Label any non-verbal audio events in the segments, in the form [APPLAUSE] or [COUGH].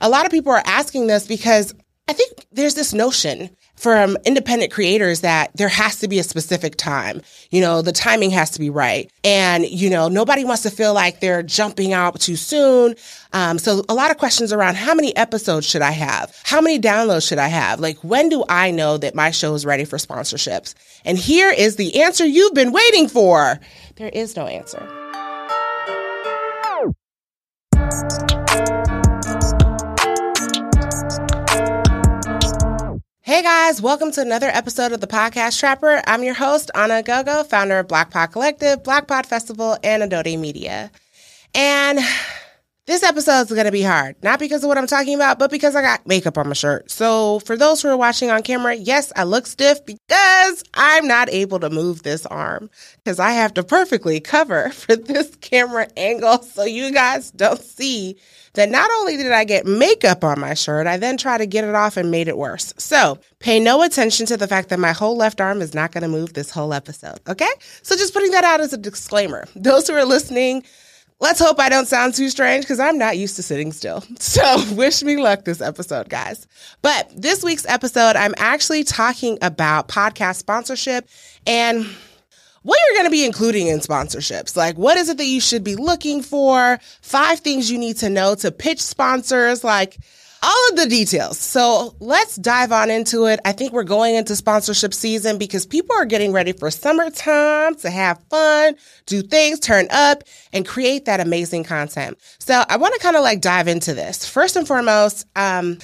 A lot of people are asking this because I think there's this notion from independent creators that there has to be a specific time. You know, the timing has to be right. And, you know, nobody wants to feel like they're jumping out too soon. Um, so a lot of questions around how many episodes should I have? How many downloads should I have? Like, when do I know that my show is ready for sponsorships? And here is the answer you've been waiting for. There is no answer. Hey guys, welcome to another episode of the Podcast Trapper. I'm your host, Ona Oghogho, founder of Black Pod Collective, Black Pod Festival, and Adode Media. And this episode is going to be hard, not because of what I'm talking about, but because I got makeup on my shirt. So, for those who are watching on camera, yes, I look stiff because I'm not able to move this arm because I have to perfectly cover [LAUGHS] for this camera angle so you guys don't see that not only did I get makeup on my shirt, I then tried to get it off and made it worse. So, pay no attention to the fact that my whole left arm is not going to move this whole episode, okay? So, just putting that out as a disclaimer. [LAUGHS] Those who are listening, Let's hope I don't sound too strange because I'm not used to sitting still. [LAUGHS] So, wish me luck this episode, guys. But this week's episode, I'm actually talking about podcast sponsorship and what you're going to be including in sponsorships. Like, what is it that you should be looking for? Five things you need to know to pitch sponsors. Like, all of the details. So let's dive on into it. I think we're going into sponsorship season because people are getting ready for summertime to have fun, do things, turn up, and create that amazing content. So I want to kind of like dive into this. First and foremost, um,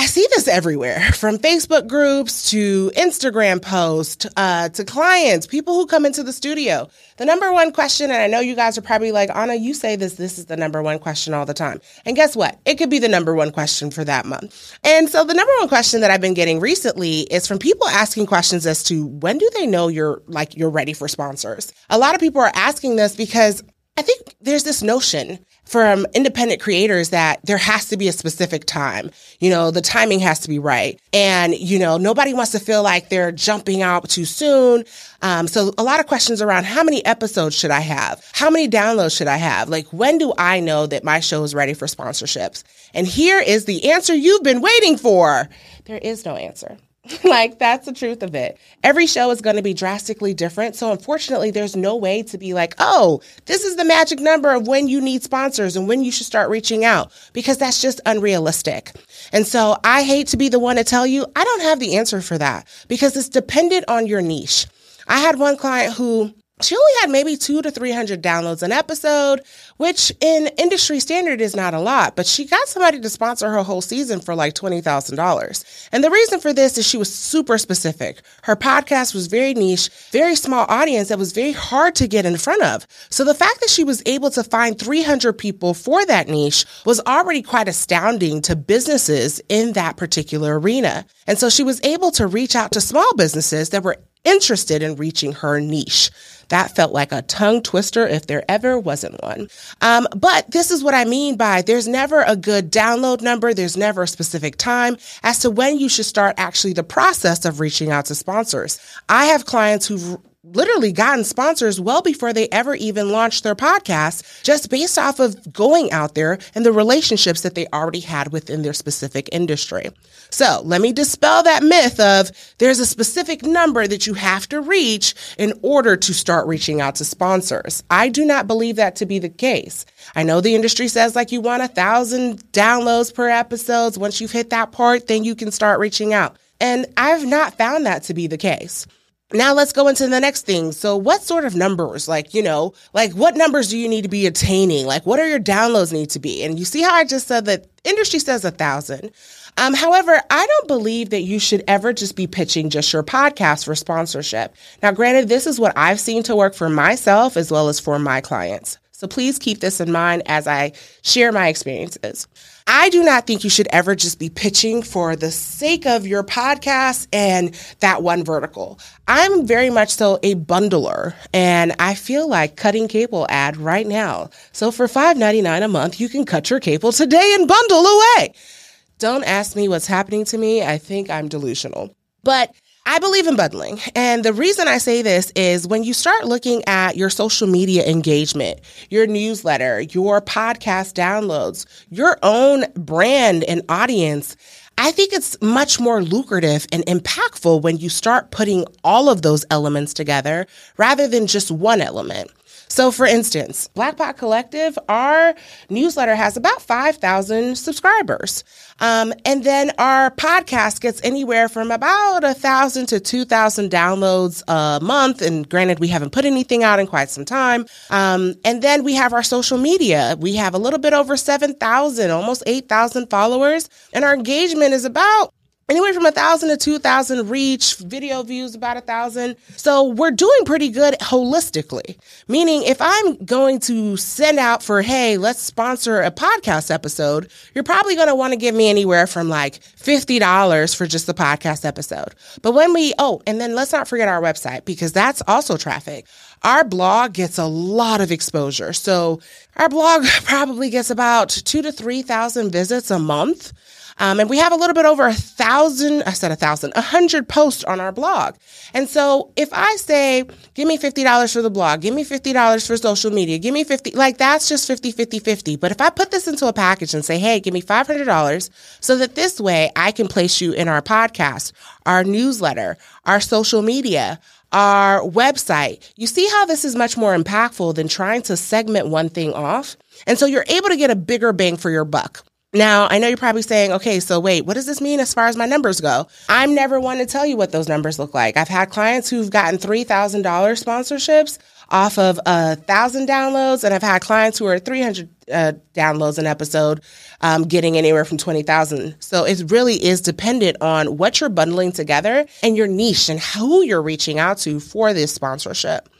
I see this everywhere from Facebook groups to Instagram posts uh, to clients, people who come into the studio. The number one question, and I know you guys are probably like, Ona, you say this, this is the number one question all the time. And guess what? It could be the number one question for that month. And so the number one question that I've been getting recently is from people asking questions as to when do they know you're like, you're ready for sponsors? A lot of people are asking this because I think there's this notion from independent creators that there has to be a specific time. You know, the timing has to be right. And, you know, nobody wants to feel like they're jumping out too soon. Um, so a lot of questions around how many episodes should I have? How many downloads should I have? Like, when do I know that my show is ready for sponsorships? And here is the answer you've been waiting for. There is no answer. [LAUGHS] like that's the truth of it. Every show is going to be drastically different. So unfortunately, there's no way to be like, "Oh, this is the magic number of when you need sponsors and when you should start reaching out," because that's just unrealistic. And so I hate to be the one to tell you, I don't have the answer for that because it's dependent on your niche. I had one client who she only had maybe two to 300 downloads an episode, which in industry standard is not a lot, but she got somebody to sponsor her whole season for like $20,000. And the reason for this is she was super specific. Her podcast was very niche, very small audience that was very hard to get in front of. So the fact that she was able to find 300 people for that niche was already quite astounding to businesses in that particular arena. And so she was able to reach out to small businesses that were interested in reaching her niche. That felt like a tongue twister if there ever wasn't one. Um, but this is what I mean by there's never a good download number. There's never a specific time as to when you should start actually the process of reaching out to sponsors. I have clients who've literally gotten sponsors well before they ever even launched their podcast, just based off of going out there and the relationships that they already had within their specific industry. So let me dispel that myth of there's a specific number that you have to reach in order to start reaching out to sponsors. I do not believe that to be the case. I know the industry says like you want a thousand downloads per episodes. Once you've hit that part, then you can start reaching out. And I've not found that to be the case. Now let's go into the next thing. So what sort of numbers, like, you know, like what numbers do you need to be attaining? Like what are your downloads need to be? And you see how I just said that industry says a thousand. Um, however, I don't believe that you should ever just be pitching just your podcast for sponsorship. Now, granted, this is what I've seen to work for myself as well as for my clients. So please keep this in mind as I share my experiences. I do not think you should ever just be pitching for the sake of your podcast and that one vertical. I'm very much so a bundler and I feel like cutting cable ad right now. So for $5.99 a month, you can cut your cable today and bundle away. Don't ask me what's happening to me. I think I'm delusional. But I believe in bundling. And the reason I say this is when you start looking at your social media engagement, your newsletter, your podcast downloads, your own brand and audience, I think it's much more lucrative and impactful when you start putting all of those elements together rather than just one element. So, for instance, Black Pod Collective, our newsletter has about 5,000 subscribers. Um, and then our podcast gets anywhere from about a thousand to 2,000 downloads a month. And granted, we haven't put anything out in quite some time. Um, and then we have our social media. We have a little bit over 7,000, almost 8,000 followers. And our engagement is about anywhere from a thousand to two thousand reach, video views about a thousand. So we're doing pretty good holistically. Meaning, if I'm going to send out for, hey, let's sponsor a podcast episode, you're probably going to want to give me anywhere from like $50 for just the podcast episode. But when we, oh, and then let's not forget our website because that's also traffic. Our blog gets a lot of exposure. So our blog [LAUGHS] probably gets about two to 3,000 visits a month. Um, and we have a little bit over a thousand, I said a thousand, a hundred posts on our blog. And so if I say, give me $50 for the blog, give me $50 for social media, give me 50, like that's just 50, 50, 50. But if I put this into a package and say, hey, give me $500 so that this way I can place you in our podcast, our newsletter, our social media, our website. You see how this is much more impactful than trying to segment one thing off? And so you're able to get a bigger bang for your buck. Now, I know you're probably saying, okay, so wait, what does this mean as far as my numbers go? I'm never one to tell you what those numbers look like. I've had clients who've gotten $3,000 sponsorships off of a thousand downloads, and I've had clients who are 300 uh, downloads an episode, um, getting anywhere from 20,000. So it really is dependent on what you're bundling together and your niche and who you're reaching out to for this sponsorship.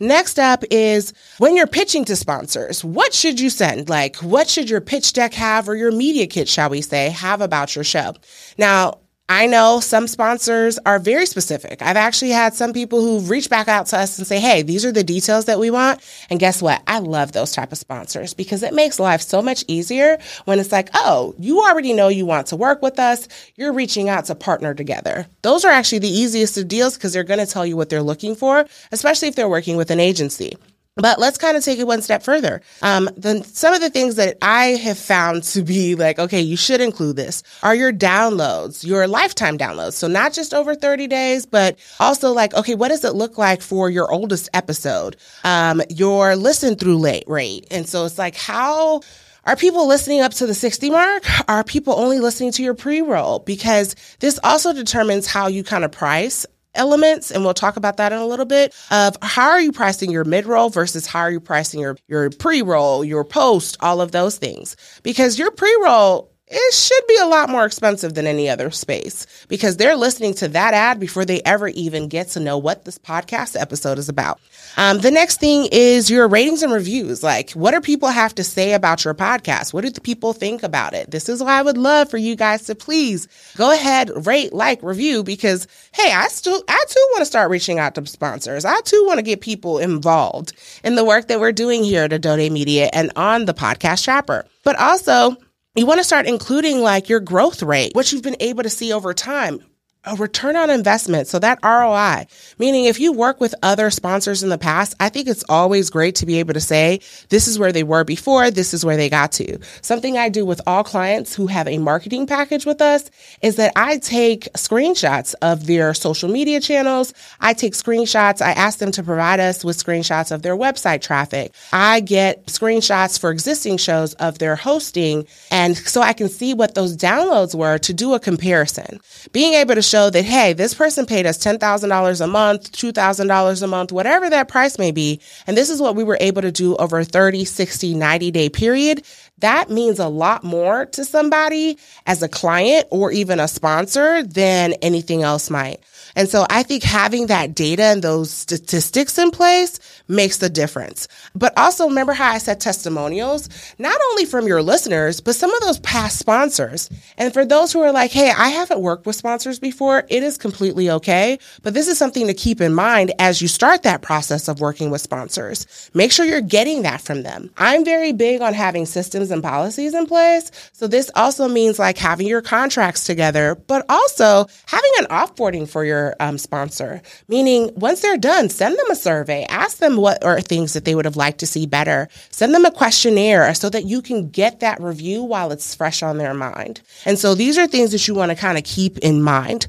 Next up is when you're pitching to sponsors, what should you send? Like, what should your pitch deck have or your media kit, shall we say, have about your show? Now, I know some sponsors are very specific. I've actually had some people who've reached back out to us and say, "Hey, these are the details that we want." And guess what? I love those type of sponsors because it makes life so much easier when it's like, "Oh, you already know you want to work with us. You're reaching out to partner together." Those are actually the easiest of deals because they're going to tell you what they're looking for, especially if they're working with an agency. But let's kind of take it one step further. Um, the, some of the things that I have found to be like, okay, you should include this are your downloads, your lifetime downloads. So not just over 30 days, but also like, okay, what does it look like for your oldest episode? Um, your listen through late rate. And so it's like, how, are people listening up to the 60 mark? Are people only listening to your pre roll? Because this also determines how you kind of price elements, and we'll talk about that in a little bit, of how are you pricing your mid roll versus how are you pricing your, your pre roll, your post, all of those things. Because your pre roll it should be a lot more expensive than any other space because they're listening to that ad before they ever even get to know what this podcast episode is about. Um, the next thing is your ratings and reviews. Like, what do people have to say about your podcast? What do the people think about it? This is why I would love for you guys to please go ahead, rate, like, review because, hey, I still, I too want to start reaching out to sponsors. I too want to get people involved in the work that we're doing here at Adode Media and on the podcast Trapper. But also, you want to start including like your growth rate, what you've been able to see over time a return on investment. So that ROI, meaning if you work with other sponsors in the past, I think it's always great to be able to say, this is where they were before, this is where they got to. Something I do with all clients who have a marketing package with us is that I take screenshots of their social media channels. I take screenshots. I ask them to provide us with screenshots of their website traffic. I get screenshots for existing shows of their hosting. And so I can see what those downloads were to do a comparison. Being able to show that, hey, this person paid us $10,000 a month, $2,000 a month, whatever that price may be. And this is what we were able to do over a 30, 60, 90 day period. That means a lot more to somebody as a client or even a sponsor than anything else might. And so I think having that data and those statistics in place makes the difference. But also remember how I said testimonials, not only from your listeners, but some of those past sponsors. And for those who are like, Hey, I haven't worked with sponsors before, it is completely okay. But this is something to keep in mind as you start that process of working with sponsors. Make sure you're getting that from them. I'm very big on having systems and policies in place. So this also means like having your contracts together, but also having an offboarding for your um, sponsor, meaning once they're done, send them a survey, ask them what are things that they would have liked to see better, send them a questionnaire so that you can get that review while it's fresh on their mind. And so these are things that you want to kind of keep in mind.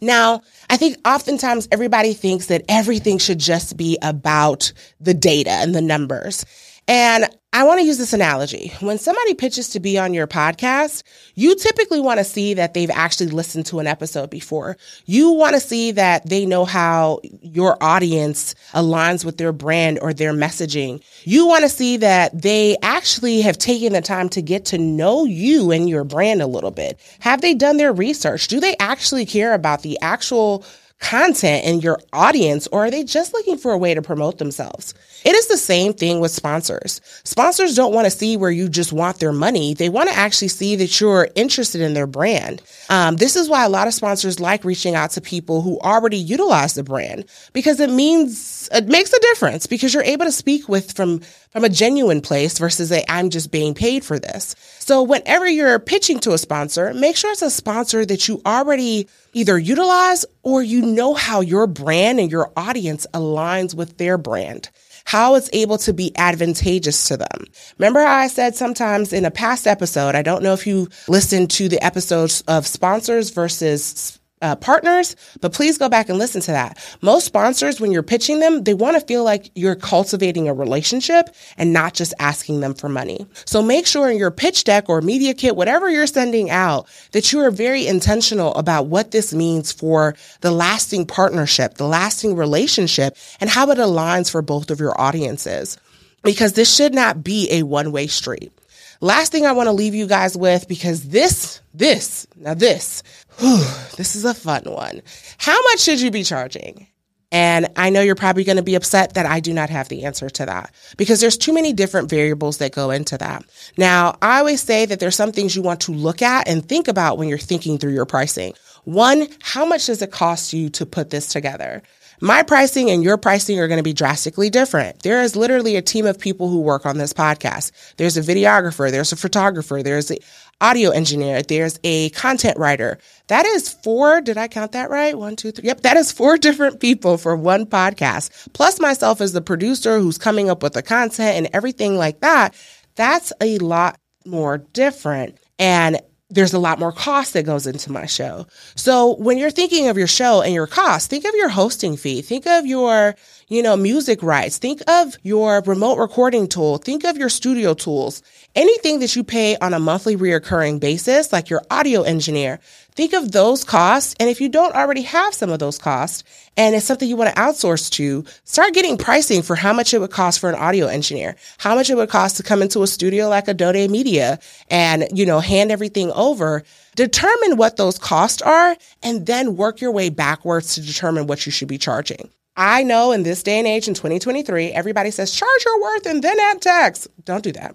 Now, I think oftentimes everybody thinks that everything should just be about the data and the numbers. And I want to use this analogy. When somebody pitches to be on your podcast, you typically want to see that they've actually listened to an episode before. You want to see that they know how your audience aligns with their brand or their messaging. You want to see that they actually have taken the time to get to know you and your brand a little bit. Have they done their research? Do they actually care about the actual content and your audience, or are they just looking for a way to promote themselves? It is the same thing with sponsors. Sponsors don't want to see where you just want their money. They want to actually see that you're interested in their brand. Um, this is why a lot of sponsors like reaching out to people who already utilize the brand because it means it makes a difference because you're able to speak with from from a genuine place versus a I'm just being paid for this. So whenever you're pitching to a sponsor, make sure it's a sponsor that you already either utilize or you know how your brand and your audience aligns with their brand how it's able to be advantageous to them. Remember how I said sometimes in a past episode, I don't know if you listened to the episodes of sponsors versus uh, partners, but please go back and listen to that. Most sponsors, when you're pitching them, they want to feel like you're cultivating a relationship and not just asking them for money. So make sure in your pitch deck or media kit, whatever you're sending out, that you are very intentional about what this means for the lasting partnership, the lasting relationship, and how it aligns for both of your audiences. Because this should not be a one way street. Last thing I want to leave you guys with, because this, this, now this, whew, [SIGHS] this is a fun one. How much should you be charging? And I know you're probably going to be upset that I do not have the answer to that because there's too many different variables that go into that. Now, I always say that there's some things you want to look at and think about when you're thinking through your pricing. One, how much does it cost you to put this together? My pricing and your pricing are going to be drastically different. There is literally a team of people who work on this podcast. There's a videographer, there's a photographer, there's an audio engineer, there's a content writer. That is four. Did I count that right? One, two, three. Yep. That is four [LAUGHS] different people for one podcast, plus myself as the producer who's coming up with the content and everything like that. That's a lot more different. And there's a lot more cost that goes into my show. So when you're thinking of your show and your cost, think of your hosting fee, think of your, you know, music rights, think of your remote recording tool, think of your studio tools, anything that you pay on a monthly reoccurring basis, like your audio engineer, Think of those costs. And if you don't already have some of those costs and it's something you want to outsource to, start getting pricing for how much it would cost for an audio engineer, how much it would cost to come into a studio like Adode Media and, you know, hand everything over. Determine what those costs are and then work your way backwards to determine what you should be charging. I know in this day and age in 2023, everybody says charge your worth and then add tax. Don't do that.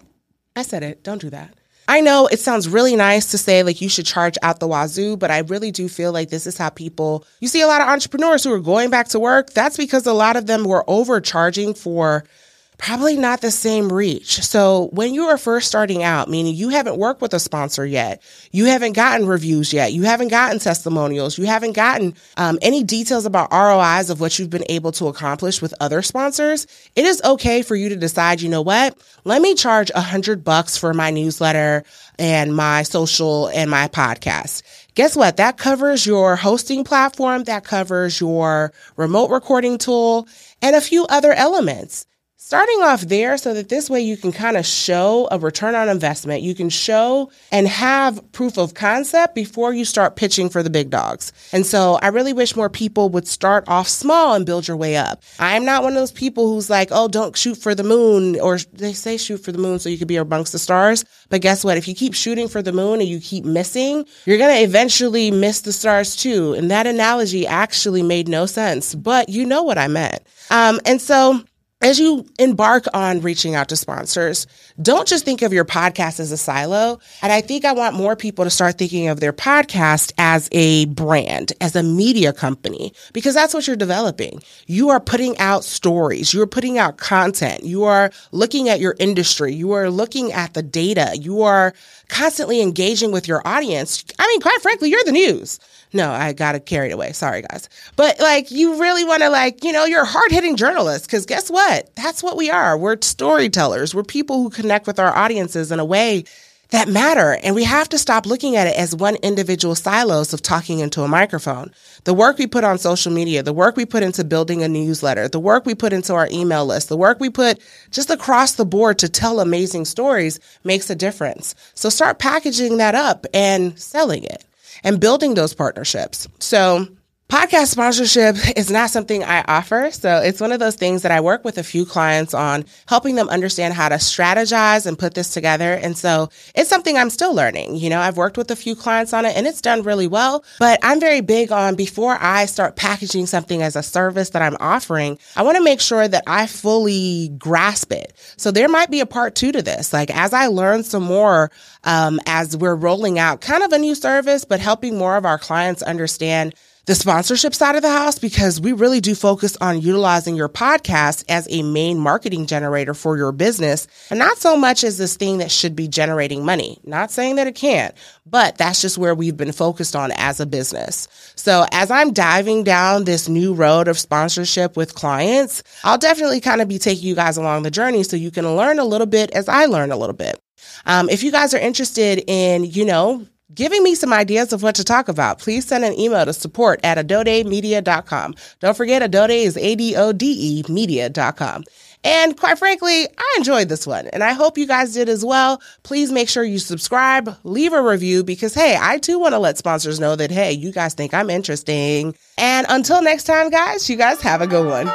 I said it. Don't do that. I know it sounds really nice to say like you should charge out the wazoo, but I really do feel like this is how people, you see a lot of entrepreneurs who are going back to work. That's because a lot of them were overcharging for probably not the same reach. So when you are first starting out, meaning you haven't worked with a sponsor yet, you haven't gotten reviews yet, you haven't gotten testimonials, you haven't gotten um, any details about ROIs of what you've been able to accomplish with other sponsors, it is okay for you to decide, you know what? Let me charge a hundred bucks for my newsletter and my social and my podcast guess what? That covers your hosting platform, that covers your remote recording tool, and a few other elements starting off there so that this way you can kind of show a return on investment. You can show and have proof of concept before you start pitching for the big dogs. And so I really wish more people would start off small and build your way up. I'm not one of those people who's like, oh, don't shoot for the moon, or they say shoot for the moon so you could be amongst the stars. But guess what? If you keep shooting for the moon and you keep missing, you're going to eventually miss the stars too. And that analogy actually made no sense, but you know what I meant. Um, and so as you embark on reaching out to sponsors, don't just think of your podcast as a silo. And I think I want more people to start thinking of their podcast as a brand, as a media company, because that's what you're developing. You are putting out stories. You are putting out content. You are looking at your industry. You are looking at the data. You are constantly engaging with your audience. I mean, quite frankly, you're the news. No, I got carried away. Sorry, guys. But like, you really want to like, you know, you're a hard hitting journalist because guess what? That's what we are. We're storytellers. We're people who connect with our audiences in a way that matter. And we have to stop looking at it as one individual silos of talking into a microphone. The work we put on social media, the work we put into building a newsletter, the work we put into our email list, the work we put just across the board to tell amazing stories makes a difference. So start packaging that up and selling it and building those partnerships. So Podcast sponsorship is not something I offer. So it's one of those things that I work with a few clients on helping them understand how to strategize and put this together. And so it's something I'm still learning. You know, I've worked with a few clients on it and it's done really well, but I'm very big on before I start packaging something as a service that I'm offering, I want to make sure that I fully grasp it. So there might be a part two to this. Like as I learn some more, um, as we're rolling out kind of a new service, but helping more of our clients understand the sponsorship side of the house because we really do focus on utilizing your podcast as a main marketing generator for your business and not so much as this thing that should be generating money. Not saying that it can't, but that's just where we've been focused on as a business. So as I'm diving down this new road of sponsorship with clients, I'll definitely kind of be taking you guys along the journey so you can learn a little bit as I learn a little bit. Um, if you guys are interested in, you know, giving me some ideas of what to talk about, please send an email to support at adodemedia.com. Don't forget, adode is A-D-O-D-E media.com. And quite frankly, I enjoyed this one and I hope you guys did as well. Please make sure you subscribe, leave a review because hey, I too want to let sponsors know that hey, you guys think I'm interesting. And until next time, guys, you guys have a good one.